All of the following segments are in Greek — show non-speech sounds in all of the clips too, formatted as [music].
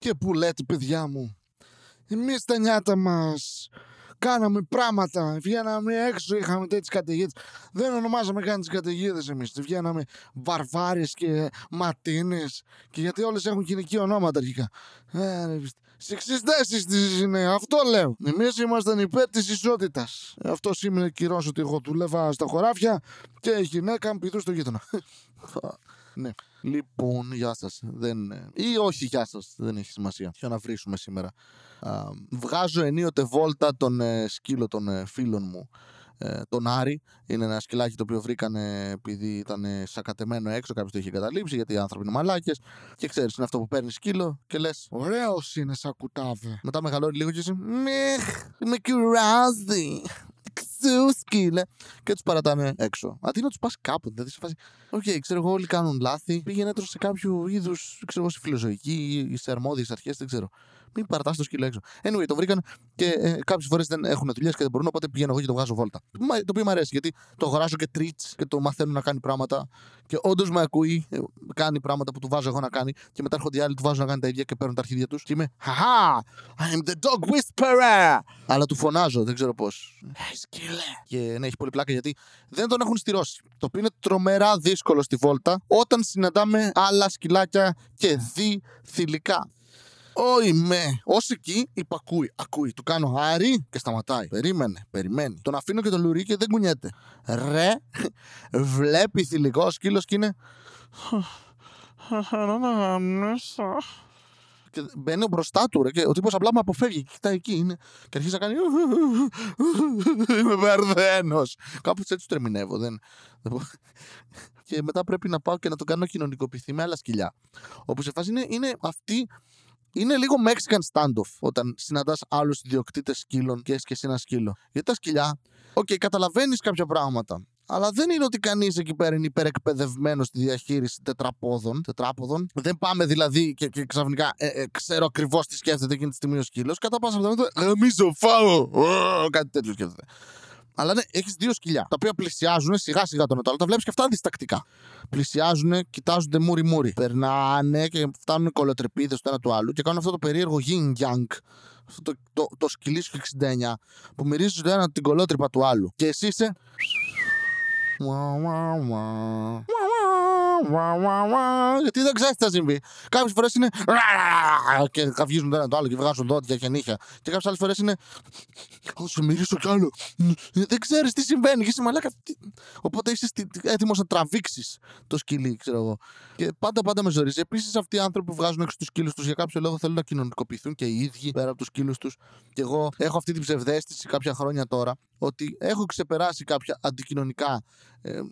Και που λέτε, παιδιά μου, εμείς τα νιάτα μας κάναμε πράγματα. Βγαίναμε έξω, είχαμε τέτοιες καταιγίδες. Δεν ονομάζαμε καν τις καταιγίδες εμείς. Βγαίναμε βαρβάρες και ματίνες. Και γιατί όλες έχουν γυναική ονόματα αρχικά. Ε, Σεξιστέ τη είναι, αυτό λέω. Εμείς ήμασταν υπέρ της ισότητας. Αυτό σημαίνει κυρό ότι εγώ δούλευα στα χωράφια και η γυναίκα μου πηδούσε στο γείτονα. [laughs] ναι. Λοιπόν, γεια σας. Δεν... Ή όχι, γεια σας. Δεν έχει σημασία. Ποιο να βρίσουμε σήμερα. Α, βγάζω ενίοτε βόλτα τον ε, σκύλο των ε, φίλων μου ε, τον Άρη. Είναι ένα σκυλάκι το οποίο βρήκαν επειδή ήταν σακατεμένο έξω. Κάποιος το είχε καταλήψει γιατί οι άνθρωποι είναι μαλάκες. Και ξέρεις, είναι αυτό που παίρνει σκύλο και λες: Ωραίος είναι σαν κουτάβε. Μετά μεγαλώνει λίγο και εσύ: Μιχ, με κουράζει. Ξου σκύλε. Και τους παρατάνε έξω. Αντί να τους πας κάπου. Δηλαδή σε φάση. OK, okay, ξέρω εγώ, όλοι κάνουν λάθη. Πήγαινε σε κάποιο είδους, ξέρω εγώ, σε φιλοζωική ή σε αρμόδιες αρχές, δεν ξέρω. Μην παρατάς το σκύλο έξω. Anyway, το βρήκαν και ε, κάποιες φορές δεν έχουν δουλειές και δεν μπορούν, οπότε πηγαίνω εγώ και το βγάζω βόλτα. Το οποίο μου αρέσει γιατί του αγοράζω και treat και το μαθαίνουν να κάνει πράγματα. Και όντως με ακούει, ε, κάνει πράγματα που του βάζω εγώ να κάνει. Και μετά έρχονται οι άλλοι, του βάζουν να κάνει τα ίδια και παίρνουν τα αρχίδια τους. Και είμαι, Χαχά! I'm the dog whisperer! Αλλά του φωνάζω, δεν ξέρω πώς. Hey, σκύλε! Και ναι, έχει πολύ πλάκα γιατί δεν τον έχουν στηρώσει. Το οποίο είναι τρομερά δύσκολο στη βόλτα όταν συναντάμε άλλα σκυλάκια και δι θηλυκά. Όχι με. Ω εκεί υπακούει. Ακούει. Του κάνω άρι και σταματάει. Περίμενε. Περιμένει. Τον αφήνω και τον λουρί και δεν κουνιέται. Ρε. Βλέπει θηλυκός σκύλος και είναι. Και μπαίνει μπροστά του ρε, και ο τύπος απλά με αποφεύγει και κοιτάει εκεί είναι, και αρχίζει να κάνει είμαι βερδένο. Κάπως έτσι του τρεμινεύω δεν... και μετά πρέπει να πάω και να το κάνω κοινωνικοποιηθεί με άλλα σκυλιά όπου σε φάση είναι, είναι αυτή είναι λίγο Mexican standoff όταν συναντάς άλλους ιδιοκτήτες σκύλων και έχει και εσύ ένα σκύλο. Γιατί τα σκυλιά, οκ, okay, καταλαβαίνεις κάποια πράγματα. Αλλά δεν είναι ότι κανείς εκεί πέρα είναι υπερεκπαιδευμένος στη διαχείριση τετραπόδων. τετράποδων. Δεν πάμε δηλαδή και, και ξαφνικά ε, ε, ξέρω ακριβώς τι σκέφτεται εκείνη τη στιγμή ο σκύλος. Κατά πάσα πιθανότητα, Γαμίζω, φάω! Κάτι τέτοιο σκέφτεται. Αλλά ναι, έχεις δύο σκυλιά τα οποία πλησιάζουν σιγά σιγά τον άλλο. Τα βλέπεις και αυτά διστακτικά. Πλησιάζουν, κοιτάζονται μούρι-μούρι. Περνάνε και φτάνουν κολοτρεπίδε το ένα του άλλου και κάνουν αυτό το περίεργο yin yang. Αυτό το, το, το σκυλί σου 69 που μυρίζεις το ένα την κολότρυπα του άλλου. Και εσύ είσαι. Γιατί δεν ξέρεις τι θα συμβεί. Κάποιες φορές είναι. και καυγίζουν το ένα το άλλο και βγάζουν δόντια και νύχια. Και κάποιες άλλες φορές είναι. Θα σου μυρίσω κι άλλο. Δεν ξέρεις τι συμβαίνει. Και είσαι μαλάκα. Οπότε είσαι έτοιμος να τραβήξεις το σκυλί, ξέρω εγώ. Και πάντα πάντα με ζορίζει. Επίσης αυτοί οι άνθρωποι που βγάζουν έξω τους σκύλους τους για κάποιο λόγο θέλουν να κοινωνικοποιηθούν και οι ίδιοι πέρα από τους σκύλους τους. Και εγώ έχω αυτή την ψευδέστηση κάποια χρόνια τώρα ότι έχω ξεπεράσει κάποια αντικοινωνικά ε, ε,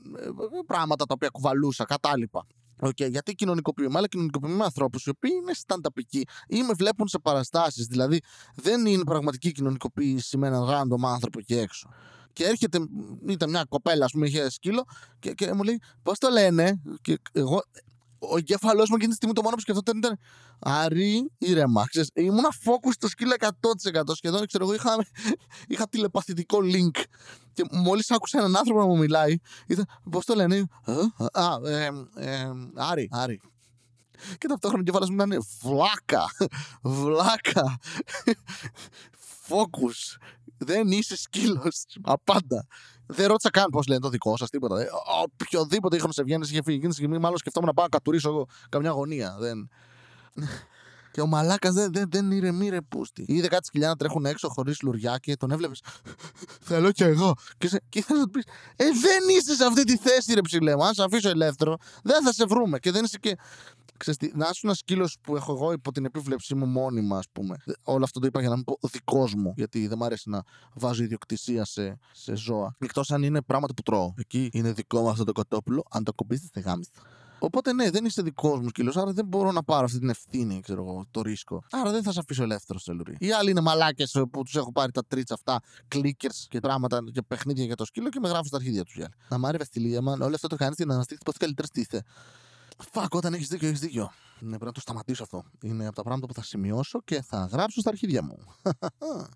πράγματα τα οποία κουβαλούσα, κατάλοιπα. Okay, γιατί κοινωνικοποιούμε, αλλά κοινωνικοποιούμε με ανθρώπους οι οποίοι είναι στανταπικοί ή με βλέπουν σε παραστάσεις. Δηλαδή, δεν είναι πραγματική κοινωνικοποίηση με έναν random άνθρωπο εκεί έξω. Και έρχεται, ήταν μια κοπέλα, ας πούμε, είχε σκύλο και, και μου λέει, Πώς το λένε; Και εγώ ο εγκέφαλός μου εκείνη τη στιγμή το μόνο που σκεφτόταν ήταν Αρή, ήρεμα. Ξέρεις, ήμουν focus στο σκύλο 100% σχεδόν. Ξέρω εγώ, είχα, είχα τηλεπαθητικό link. Και μόλις άκουσα έναν άνθρωπο να μου μιλάει, ήταν. Πώς το λένε, Α, ε, ε, Άρη, Άρη. Και ταυτόχρονα ο εγκέφαλος μου ήταν βλάκα. Βλάκα. Focus. Δεν είσαι σκύλος. Απάντα. Δεν ρώτησα καν πώς λένε το δικό σας, τίποτα. Ε, οποιοδήποτε είχαμε σε βγαίνει είχε φύγει. Εκείνη τη στιγμή, μάλλον σκεφτόμουν να πάω να κατουρίσω εγώ καμιά γωνία. Δεν... [laughs] Και ο μαλάκας δεν, δεν, δεν ηρεμεί ρε πούστη. Είδε κάτι σκυλιά να τρέχουν έξω χωρίς λουριά και τον έβλεπες. [laughs] Θέλω κι εγώ. Και, σε, και ήθελα να του πεις: Ε, δεν είσαι σε αυτή τη θέση, ρε ψηλέ μου. Αν σε αφήσω ελεύθερο, δεν θα σε βρούμε. Και δεν είσαι και. Ξέρετε, να είσαι ένας σκύλος που έχω εγώ υπό την επίβλεψή μου μόνιμα, ας πούμε. Όλο αυτό το είπα για να μην πω δικός μου, γιατί δεν μου αρέσει να βάζω ιδιοκτησία σε, σε ζώα. Εκτός αν είναι πράγματα που τρώω. Εκεί είναι δικό μου αυτό το κοτόπουλο, αν το κομπήσει, θα γάμισε. Οπότε ναι, δεν είσαι δικός μου σκύλος, άρα δεν μπορώ να πάρω αυτή την ευθύνη, ξέρω εγώ, το ρίσκο. Άρα δεν θα σε αφήσω ελεύθερος σε λουρί. Οι άλλοι είναι μαλάκες που τους έχω πάρει τα τρίτσα αυτά, κλίκερ και πράγματα και παιχνίδια για το σκύλο και με γράφουν στα αρχίδια τους. Να μ' άρε Βαστιλία, man, όλο αυτό το κάνεις για να αναστήσει πώς καλύτερα στήθε. Φακ, όταν έχεις δίκιο, έχεις δίκιο. Ναι, πρέπει να το σταματήσω αυτό. Είναι από τα πράγματα που θα σημειώσω και θα γράψω στα αρχίδια μου. [laughs]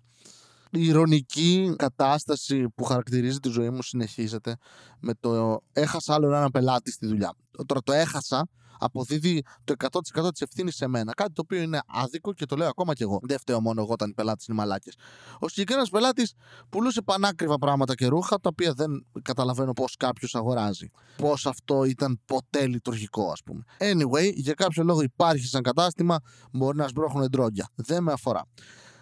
Η ηρωνική κατάσταση που χαρακτηρίζει τη ζωή μου συνεχίζεται με το έχασα άλλο έναν πελάτη στη δουλειά. Τώρα το έχασα αποδίδει το 100% της ευθύνης σε μένα. Κάτι το οποίο είναι άδικο και το λέω ακόμα κι εγώ. Δεν φταίω μόνο εγώ όταν οι πελάτες είναι μαλάκες. Ο συγκεκριμένος πελάτης πουλούσε πανάκριβα πράγματα και ρούχα, τα οποία δεν καταλαβαίνω πώς κάποιος αγοράζει. Πώς αυτό ήταν ποτέ λειτουργικό, ας πούμε. Anyway, για κάποιο λόγο υπάρχει σαν κατάστημα, μπορεί να σμπρώχνουν ντρόγκια. Δεν με αφορά.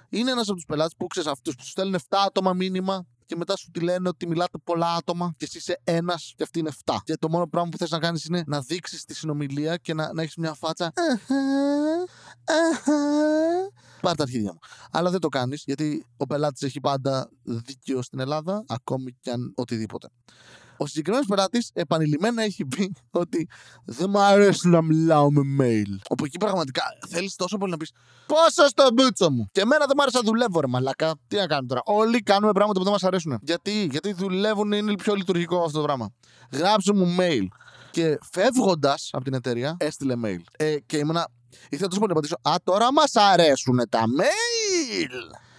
Είναι ένας από τους πελάτες που ξέρεις αυτούς που σου στέλνουν 7 άτομα μήνυμα και μετά σου τη λένε ότι μιλάτε πολλά άτομα και εσύ είσαι ένας και αυτοί είναι 7. Και το μόνο πράγμα που θες να κάνεις είναι να δείξεις τη συνομιλία και να, να έχεις μια φάτσα. Πάρε τα αρχίδια μου. Αλλά δεν το κάνεις γιατί ο πελάτης έχει πάντα δίκαιο στην Ελλάδα, ακόμη κι αν οτιδήποτε. Ο συγκεκριμένος πελάτης επανειλημμένα έχει πει ότι δεν μου αρέσει να μιλάω με mail. Όπου εκεί πραγματικά θέλεις τόσο πολύ να πεις Πόσο στο μπούτσο μου. Και εμένα δεν μου άρεσε να δουλεύω, ρε Μαλάκα. Τι να κάνουμε τώρα. Όλοι κάνουμε πράγματα που δεν μας αρέσουν. Γιατί, γιατί δουλεύουν είναι πιο λειτουργικό αυτό το πράγμα. Γράψε μου mail. Και φεύγοντας από την εταιρεία, έστειλε mail. Ε, και ήμουνα. Ήθελα τόσο πολύ να απαντήσω. Α, τώρα μας αρέσουν τα mail.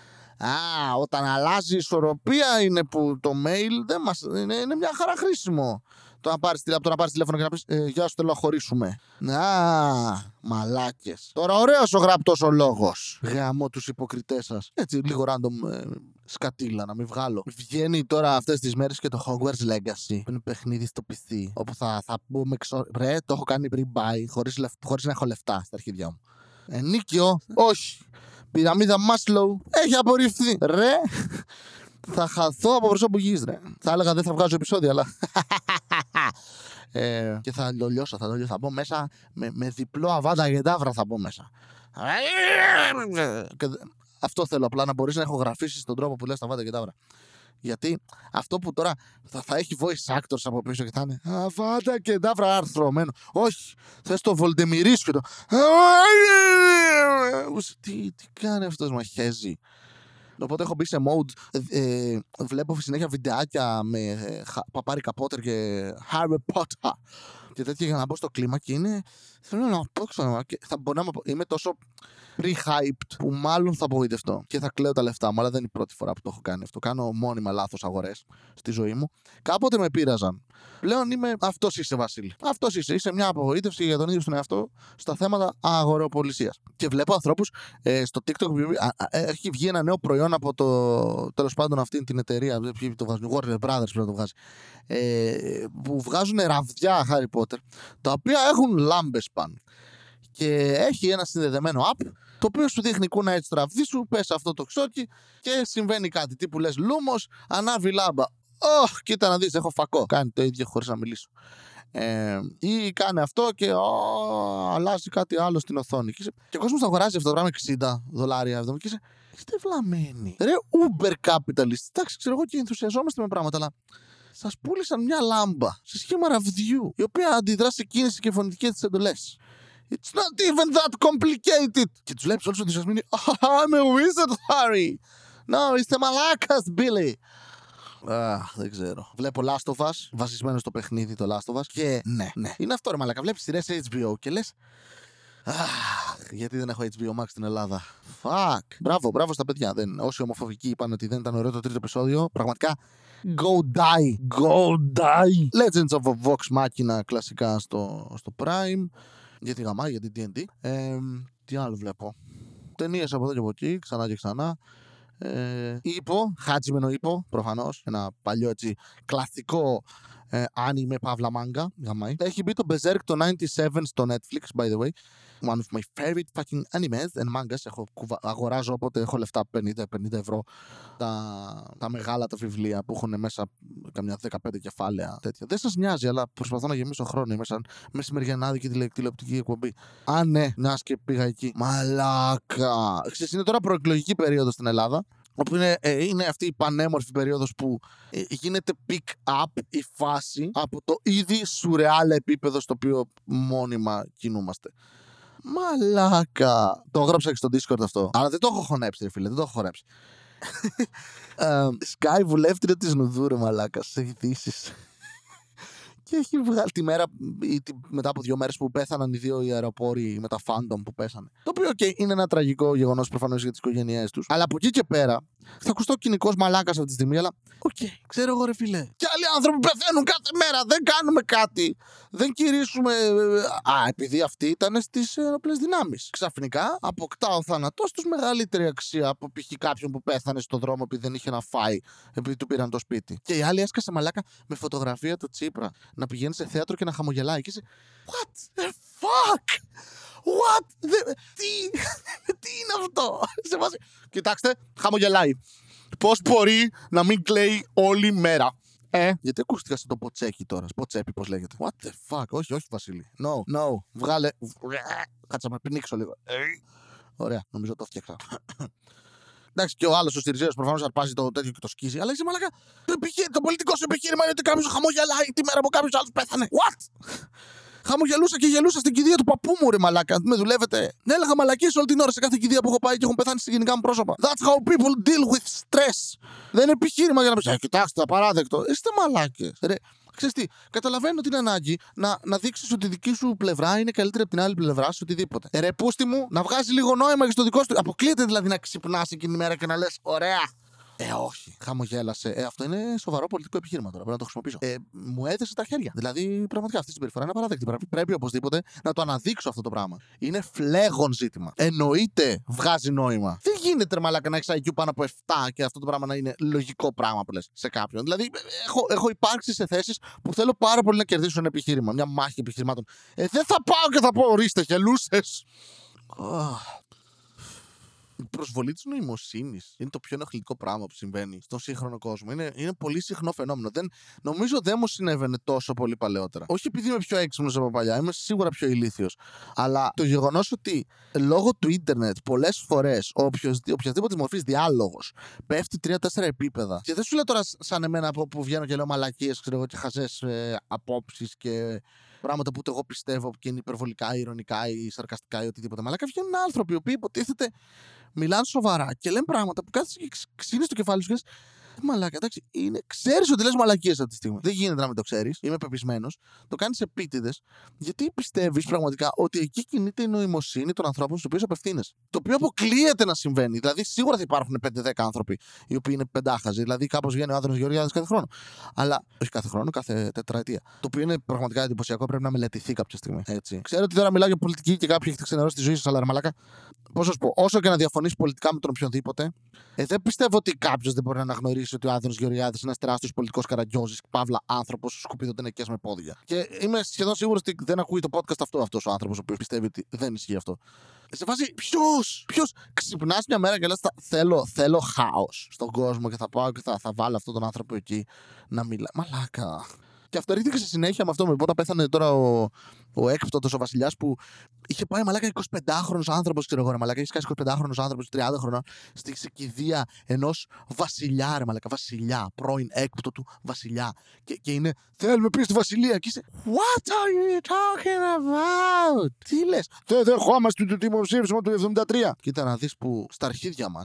Α, όταν αλλάζει η ισορροπία είναι που το mail δεν μας, είναι, είναι μια χαρά χρήσιμο. Το να πάρεις, από το να πάρεις τηλέφωνο και να πεις ε, Γεια σου, θέλω να χωρίσουμε. Α, μαλάκες. Τώρα ωραίος ο γραπτός ο λόγος. Γαμώ τους υποκριτές σας. Έτσι, λίγο random ε, σκατήλα να μην βγάλω. Βγαίνει τώρα αυτές τις μέρες και το Hogwarts Legacy. Που είναι παιχνίδι στο PC. Όπου θα, θα πούμε ξο... Ρε, το έχω κάνει pre-buy χωρίς χωρίς να έχω λεφτά στα αρχίδια μου. Ενίκιο, όχι. Πυραμίδα Μάσλοου έχει απορριφθεί. Ρε, θα χαθώ από προσώπου γης, ρε. Θα έλεγα δεν θα βγάζω επεισόδια, αλλά... [laughs] ε, και θα το λιώσω, θα το λιώσω. Θα μπω μέσα με, με διπλό αβάντα γεντάβρα θα μπω μέσα. Και αυτό θέλω απλά να μπορείς να ηχογραφήσεις τον τρόπο που λες τα βάντα γεντάβρα. Γιατί αυτό που τώρα θα, θα έχει voice actors από πίσω και θα είναι Αβάντα και ντάβρα αρθρωμένο. Όχι, θες το βολτεμιρίσκιο το. Τι, τι κάνει αυτός μαχέζει. Οπότε έχω μπει σε mode. Ε, βλέπω συνέχεια βιντεάκια με ε, παπάρι Πότερ και Harry Potter και τέτοια για να μπω στο κλίμα και είναι. Θέλω να πω ξανά. Και θα μπορώ να είμαι τόσο pre-hyped που μάλλον θα απογοητευτώ και θα κλαίω τα λεφτά μου, αλλά δεν είναι η πρώτη φορά που το έχω κάνει αυτό. Κάνω μόνιμα λάθος αγορές στη ζωή μου. Κάποτε με πείραζαν. Πλέον είμαι αυτός είσαι, Βασίλη. Αυτός είσαι. Είσαι μια απογοήτευση για τον ίδιο τον εαυτό στα θέματα αγοροπολισίας. Και βλέπω ανθρώπους ε, στο TikTok. Ε, έχει βγει ένα νέο προϊόν από το τέλος πάντων αυτή την εταιρεία. Το βγάζουν, Warner Brothers πρέπει να το βγάζει. Ε, που βγάζουν ραβδιά Harry Potter, τα οποία έχουν λάμπες πάνω. Και έχει ένα συνδεδεμένο app το οποίο σου δείχνει κούνα έτσι τραβή σου, πες αυτό το ξόκι και συμβαίνει κάτι. Τι που λες λούμος, ανάβει λάμπα. Ωχ, κοίτα να δεις, έχω φακό. Κάνει το ίδιο χωρίς να μιλήσω. Ε, ή κάνει αυτό και ο, αλλάζει κάτι άλλο στην οθόνη. Και, και ο κόσμος θα αγοράζει αυτό το πράγμα 60 δολάρια, 70 και είσαι. Είστε βλαμμένοι. Ρε, Uber capitalist. Εντάξει, ξέρω εγώ και ενθουσιαζόμαστε με πράγματα, αλλά σα πούλησαν μια λάμπα σε σχήμα ραβδιού, η οποία αντιδρά σε κίνηση και φωνητικέ της εντολές. It's not even that complicated. Και τους βλέπει όλους ενθουσιασμένοι. I'm a wizard, Harry. No, είστε μαλάκας, Billy. Αχ, δεν ξέρω. Βλέπω Last of Us, βασισμένο στο παιχνίδι το Last of Us. Και ναι, ναι. Είναι αυτό ρε μαλάκα. Βλέπεις σειρές HBO και λες. Αχ, γιατί δεν έχω HBO Max στην Ελλάδα. Fuck. Μπράβο, μπράβο στα παιδιά. Δεν, όσοι ομοφοβικοί είπαν ότι δεν ήταν ωραίο το τρίτο επεισόδιο, πραγματικά Go Die. Go Die. Legends of a Vox Machina κλασικά στο, στο Prime. Γιατί γαμά, γιατί TNT. Ε, τι άλλο βλέπω. Ταινίες από εδώ και από εκεί, ξανά και ξανά. Ε, Ήπο, Χάτζιμενο Ήπο, προφανώς. Ένα παλιό έτσι κλασικό ε, anime παύλα μάγκα. Έχει μπει το Berserk το 97 στο Netflix, by the way one of my favorite fucking animes and mangas. Έχω, αγοράζω όποτε έχω λεφτά 50-50 ευρώ τα, τα μεγάλα τα βιβλία που έχουν μέσα καμιά 15 κεφάλαια τέτοια. Δεν σας νοιάζει, αλλά προσπαθώ να γεμίσω χρόνο. Είμαι σαν μεσημεριανάδικη τηλε, τηλεοπτική εκπομπή. Α, ναι, να και πήγα εκεί. Μαλάκα. Ξέρεις, είναι τώρα προεκλογική περίοδος στην Ελλάδα. Όπου είναι, ε, είναι αυτή η πανέμορφη περίοδος που ε, γίνεται pick up η φάση από το ήδη σουρεάλ επίπεδο στο οποίο μόνιμα κινούμαστε. Μαλάκα. Το έγραψα και στο Discord αυτό. Αλλά δεν το έχω χωνέψει, ρε φίλε. Δεν το έχω χωνέψει. [laughs] Sky βουλεύτρια της Νουδούρου, μαλάκα. Σε ειδήσεις. Και έχει βγάλει τη μέρα, ή τη, μετά από δύο μέρες που πέθαναν οι δύο αεροπόροι με τα Phantom που πέσανε. Το οποίο okay, είναι ένα τραγικό γεγονός προφανώς για τις οικογένειές τους. Αλλά από εκεί και πέρα θα ακουστώ κυνικός μαλάκας αυτή τη στιγμή, αλλά OK, okay, ξέρω εγώ ρε φίλε. Και άλλοι άνθρωποι πεθαίνουν κάθε μέρα, δεν κάνουμε κάτι. Δεν κηρύσσουμε. Α, επειδή αυτοί ήταν στις ενόπλε δυνάμεις. Ξαφνικά αποκτά ο θάνατός τους μεγαλύτερη αξία από π.χ. κάποιον που πέθανε στον δρόμο επειδή δεν είχε να φάει, επειδή του πήραν το σπίτι. Και οι άλλοι έσκασε μαλάκα με φωτογραφία του Τσίπρα να πηγαίνεις σε θέατρο και να χαμογελάει. Και είσαι, What the fuck? What the... Τι... [laughs] Τι είναι αυτό; Σε βάση... Κοιτάξτε, χαμογελάει. Πώς μπορεί να μην κλαίει όλη μέρα. Ε, γιατί ακούστηκα στο ποτσέκι τώρα, ποτσέπι πώς λέγεται. What the fuck, όχι, όχι Βασίλη. No, no, βγάλε. Κάτσα να πνίξω λίγο. Ωραία, νομίζω το φτιάξα. Εντάξει, και ο άλλος ο Στυριζέο προφανώς αρπάζει το τέτοιο και το σκίζει. Αλλά είσαι μαλακά. Το, το πολιτικό σου επιχείρημα είναι ότι κάποιος χαμογελάει τη μέρα που κάποιος άλλος πέθανε. What? Χαμογελούσα και γελούσα στην κηδεία του παππού μου, ρε μαλάκα. Με δουλεύετε. Ναι, έλεγα μαλακίες όλη την ώρα σε κάθε κηδεία που έχω πάει και έχουν πεθάνει στη γενικά μου πρόσωπα. That's how people deal with stress. Δεν είναι επιχείρημα για να πεις, «Ε, Κοιτάξτε, απαράδεκτο. Είστε μαλάκες. Ξέρεις τι, καταλαβαίνω την ανάγκη να, να δείξεις ότι η δική σου πλευρά είναι καλύτερη από την άλλη πλευρά σε οτιδήποτε. Ε, ρε, πούστη μου, να βγάζει λίγο νόημα και στο δικό σου. Αποκλείεται δηλαδή να ξυπνάς εκείνη τη μέρα και να λες: Ωραία, ε, όχι. Χαμογέλασε. Ε, αυτό είναι σοβαρό πολιτικό επιχείρημα τώρα. Πρέπει να το χρησιμοποιήσω. Ε, μου έδεσε τα χέρια. Δηλαδή, πραγματικά αυτή η συμπεριφορά είναι απαράδεκτη. Πρέπει, πρέπει οπωσδήποτε να το αναδείξω αυτό το πράγμα. Είναι φλέγον ζήτημα. Εννοείται βγάζει νόημα. Δεν γίνεται μαλάκα να έχεις IQ πάνω από 7 και αυτό το πράγμα να είναι λογικό πράγμα που λες σε κάποιον. Δηλαδή, έχω, έχω υπάρξει σε θέσεις που θέλω πάρα πολύ να κερδίσω ένα επιχείρημα. Μια μάχη επιχειρημάτων. Ε, δεν θα πάω και θα πω ορίστε, γελούσες. Oh, η προσβολή της νοημοσύνης είναι το πιο ενοχλητικό πράγμα που συμβαίνει στον σύγχρονο κόσμο. Είναι, είναι πολύ συχνό φαινόμενο. Δεν, νομίζω δεν μου συνέβαινε τόσο πολύ παλαιότερα. Όχι επειδή είμαι πιο έξυπνος από παλιά, είμαι σίγουρα πιο ηλίθιος. Αλλά το γεγονός ότι λόγω του ίντερνετ πολλές φορές οποιαδήποτε μορφής διάλογος πέφτει 3-4 επίπεδα. Και δεν σου λέω τώρα σαν εμένα από που βγαίνω και λέω μαλακίες, ξέρω εγώ, και χαζές ε, απόψεις και πράγματα που εγώ πιστεύω και είναι υπερβολικά, ηρωνικά ή σαρκαστικά ή οτιδήποτε. Μαλάκα βγαίνουν άνθρωποι οι οποίοι υποτίθεται μιλάνε σοβαρά και λένε πράγματα που κάθεσαι και ξύνεις το κεφάλι σου και Μαλάκα, εντάξει, είναι... ξέρεις ότι λες μαλακίες αυτή τη στιγμή. Δεν γίνεται να μην το ξέρεις. Είμαι πεπισμένος. Το κάνεις επίτηδες, γιατί πιστεύεις πραγματικά ότι εκεί κινείται η νοημοσύνη των ανθρώπων στους οποίους απευθύνεσαι; Το οποίο αποκλείεται να συμβαίνει. Δηλαδή, σίγουρα θα υπάρχουν 5-10 άνθρωποι οι οποίοι είναι πεντάχαζοι. Δηλαδή, κάπως βγαίνει ο Άδωνο Γεωργιάδης κάθε χρόνο. Αλλά όχι κάθε χρόνο, κάθε τετραετία. Το οποίο είναι πραγματικά εντυπωσιακό, πρέπει να μελετηθεί κάποια στιγμή. Έτσι. Ξέρω ότι τώρα μιλάω για πολιτική και κάποιοι έχετε ξενερώσει τη ζωή σας, αλλά μαλάκα. Πώς σα πω, όσο και να διαφωνήσει πολιτικά με τον οποιονδήποτε, ε, δεν πιστεύω ότι κάποιος δεν μπορεί να αναγνωρίσει ότι ο Άδωνο Γεωργιάδης είναι ένας τεράστιος πολιτικός καραγκιόζης, παύλα άνθρωπος, σκουπίδονται με πόδια. Και είμαι σχεδόν σίγουρος ότι δεν ακούει το podcast αυτό αυτός ο άνθρωπος, ο οποίος πιστεύει ότι δεν ισχύει αυτό. Σε φάση, ποιος, ποιος ξυπνάς μια μέρα και λες: Θέλω, θέλω χάος στον κόσμο και θα πάω και θα, θα βάλω αυτόν τον άνθρωπο εκεί να μιλά. Μαλάκα. Και αυτό ρίχθηκε σε συνέχεια με αυτό. Με όταν πέθανε τώρα ο, ο έκπτωτο ο βασιλιά που είχε πάει μαλάκα 25χρονο άνθρωπο, ξέρω εγώ, ρε, μαλάκα. Έχει κάνει 25χρονο άνθρωπο, 30 χρονών, στη κηδεία ενό βασιλιά, ρε μαλάκα. Βασιλιά, πρώην έκπτωτου βασιλιά. Και, και είναι, θέλουμε πει στη βασιλεία. Και είσαι, What are you talking about? Τι λε, Δεν δεχόμαστε το δημοψήφισμα του 73. Κοίτα να δει που στα αρχίδια μα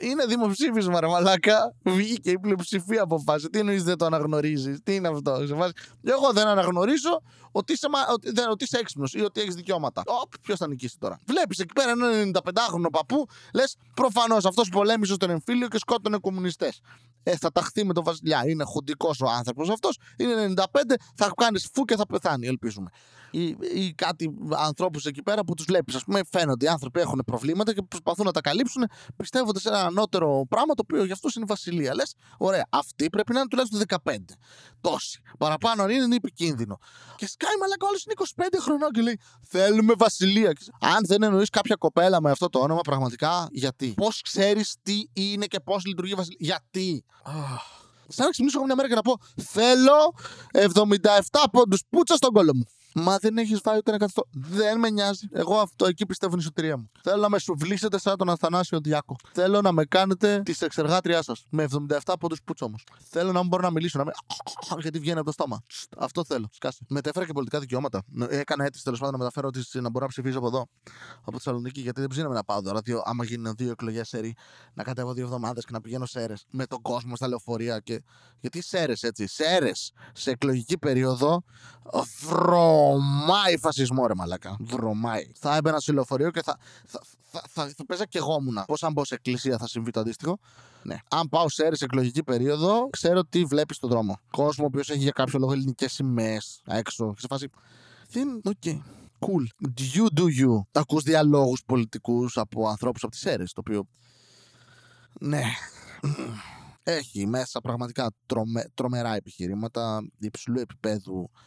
είναι δημοψήφισμα, ρε Μαλάκα. Βγήκε η πλειοψηφία αποφάσισε. Τι εννοείς δεν το αναγνωρίζεις, Τι είναι αυτό. Εγώ δεν αναγνωρίζω ότι είσαι, ότι, ότι είσαι έξυπνος ή ότι έχεις δικαιώματα. Ποιος θα νικήσει τώρα. Βλέπεις εκεί πέρα έναν 95χρονο παππού, λες προφανώς αυτός πολέμησε στον εμφύλιο και σκότωνε κομμουνιστές. Ε, θα ταχθεί με τον βασιλιά. Είναι χουντικός ο άνθρωπος αυτός. Είναι 95, θα κάνεις φου και θα πεθάνει, ελπίζουμε ή, ή κάτι ανθρώπους εκεί πέρα που τους βλέπεις. Α πούμε, φαίνονται οι άνθρωποι έχουν προβλήματα και προσπαθούν να τα καλύψουν πιστεύοντας σε ένα ανώτερο πράγμα το οποίο για αυτού είναι βασιλεία. Λες, ωραία, αυτή πρέπει να είναι τουλάχιστον 15. Τόση. Παραπάνω αν είναι, είναι επικίνδυνο. Και σκάει μαλακά όλο είναι 25 χρονών και λέει Θέλουμε βασιλεία. Αν δεν εννοείς κάποια κοπέλα με αυτό το όνομα, πραγματικά γιατί; Πώς ξέρεις τι είναι και πώς λειτουργεί η βασιλεία; Γιατί; Σαν να ξυπνήσω μια μέρα και να πω Θέλω 77 πόντους πούτσα στον κόλλο μου. Μα δεν έχεις φάει ούτε ένα καθιστό. Δεν με νοιάζει. Εγώ αυτό εκεί πιστεύω είναι η σωτηρία μου. Θέλω να με σουβλίσετε σαν τον Αθανάσιο Διάκο. Θέλω να με κάνετε τη εξεργάτριά σας. Με 77 πόντους πούτσο όμως. Θέλω να μην μπορώ να μιλήσω. Να με... Γιατί βγαίνει από το στόμα. Αυτό θέλω. Σκάσε. Μετέφερα και πολιτικά δικαιώματα. Έκανα αίτηση τέλος πάντων να μεταφέρω τις, να μπορώ να ψηφίσω από εδώ. Από Θεσσαλονίκη. Γιατί δεν ψήναμε να πάω τώρα. Δύο, άμα γίνουν δύο εκλογές σερή, να κατέβω δύο εβδομάδες και να πηγαίνω σέρε με τον κόσμο στα λεωφορεία. Και... Γιατί σέρε έτσι. Σέρε σε εκλογική περίοδο βρωμάει φασισμό, ρε μαλάκα. Βρωμάει. Θα έμπαινα σε λεωφορείο και θα, θα, θα, θα, θα παίζα και εγώ μουνα. Πώς αν μπω σε εκκλησία θα συμβεί το αντίστοιχο. Ναι. Αν πάω σε αίρεση εκλογική περίοδο, ξέρω τι βλέπεις στον δρόμο. Κόσμο ο οποίος έχει για κάποιο λόγο ελληνικές σημαίες έξω. Σε φάση. Δεν. Οκ. Okay. Cool. Do you do you. Ακούς διαλόγους πολιτικούς από ανθρώπους από τις αίρες, το οποίο... Ναι. Έχει μέσα πραγματικά τρομε, τρομερά επιχειρήματα υψηλού επίπεδου ε,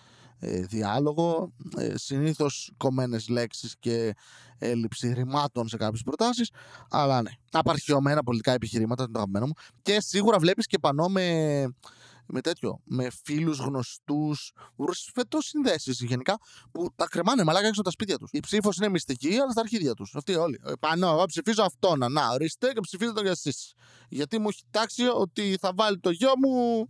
διάλογο, ε, συνήθως κομμένες λέξεις και έλλειψη ρημάτων σε κάποιες προτάσεις, αλλά ναι, απαρχιωμένα πολιτικά επιχειρήματα είναι το αγαπημένο μου και σίγουρα βλέπεις και πανώ με, με τέτοιο, με φίλους γνωστούς, ρουσφετό συνδέσεις γενικά, που τα κρεμάνε μαλάκα έξω από τα σπίτια τους. Η ψήφος είναι μυστική, αλλά στα αρχίδια τους. Αυτοί όλοι. Ε, πανώ, εγώ ψηφίζω αυτόν, να ορίστε και ψηφίζω το για εσείς. Γιατί μου έχει τάξει ότι θα βάλει το γιο μου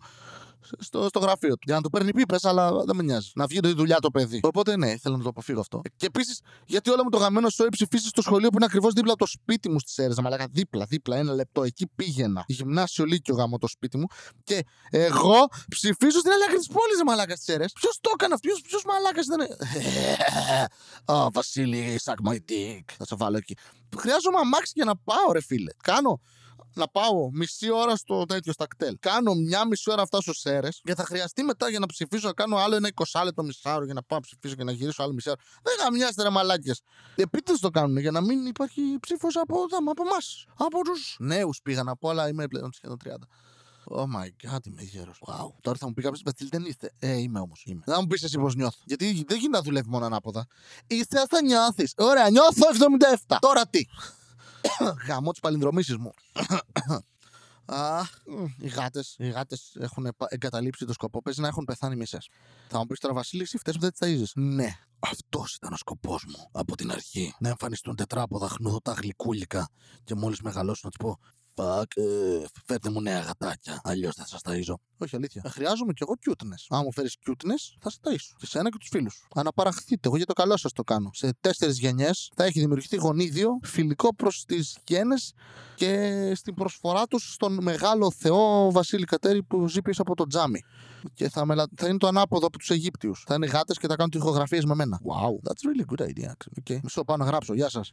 στο, στο γραφείο του. Για να του παίρνει πίπες, αλλά δεν με νοιάζει. Να βγει τη δουλειά το παιδί. Οπότε ναι, θέλω να το αποφύγω αυτό. Και επίσης, γιατί όλο μου το γαμμένο σου ψηφίσει στο σχολείο που είναι ακριβώς δίπλα από το σπίτι μου στις αίρε. Μα λέγα δίπλα, δίπλα, ένα λεπτό. Εκεί πήγαινα. Γυμνάσιο Λύκειο γάμο το σπίτι μου. Και εγώ ψηφίζω στην άλλη άκρη τη πόλη, μαλάκα στις αίρε. Ποιος το έκανε αυτό, ποιος μαλάκας ήταν; Ω, Βασίλη, suck my dick. Θα σε βάλω εκεί. Χρειάζομαι αμάξι για να πάω, ρε φίλε. Κάνω να πάω μισή ώρα στο τέτοιο στα κτέλ. Κάνω μια μισή ώρα αυτά στους αίρες και θα χρειαστεί μετά για να ψηφίσω να κάνω άλλο ένα 20 λεπτό μισάωρο για να πάω να ψηφίσω και να γυρίσω άλλο μισή ώρα. Δεν γαμιάστε ρε μαλάκες. Επίτηδες το κάνουν για να μην υπάρχει ψήφος από, από εμάς. Από τους νέους πήγα να πω, αλλά είμαι πλέον σχεδόν 30. Oh my god, είμαι γέρος. Wow. Τώρα θα μου πει κάποιος Μπαστίλ, δεν είστε. Ε, είμαι όμως. Είμαι. Θα μου πεις εσύ πώς νιώθω. Γιατί δεν γίνεται να δουλεύει μόνο ανάποδα. Είστε θα νιώθεις. Ωραία, νιώθω 77. Τώρα τι. Γαμώ τις παλινδρομήσεις μου. [coughs] Α, οι γάτες οι γάτες έχουν εγκαταλείψει το σκοπό. Παίζει να έχουν πεθάνει μισές. Θα μου πεις τώρα, Βασίλη, εσύ φταίει που δεν τις ταζει. Ναι, αυτός ήταν ο σκοπός μου από την αρχή. Να εμφανιστούν τετράποδα χνουδωτά γλυκούλικα και μόλις μεγαλώσουν να τους πω Fuck, ε, φέρτε μου νέα γατάκια. Αλλιώς θα σας ταΐζω. Όχι, αλήθεια. Ε, χρειάζομαι κι εγώ cuteness. Αν μου φέρεις cuteness, θα σα ταΐσω. Και σένα και τους φίλους σου. Αναπαραχθείτε. Εγώ για το καλό σας το κάνω. Σε τέσσερις γενιές θα έχει δημιουργηθεί γονίδιο φιλικό προς τις γένες και στην προσφορά τους στον μεγάλο θεό Βασίλη Κατέρη που ζει πίσω από το τζάμι. Και θα, μελα... θα είναι το ανάποδο από τους Αιγύπτιους. Θα είναι γάτες και θα κάνουν τυχογραφίες με μένα. Wow, that's really good idea. Okay. Μισό πάω να γράψω. Γεια σας.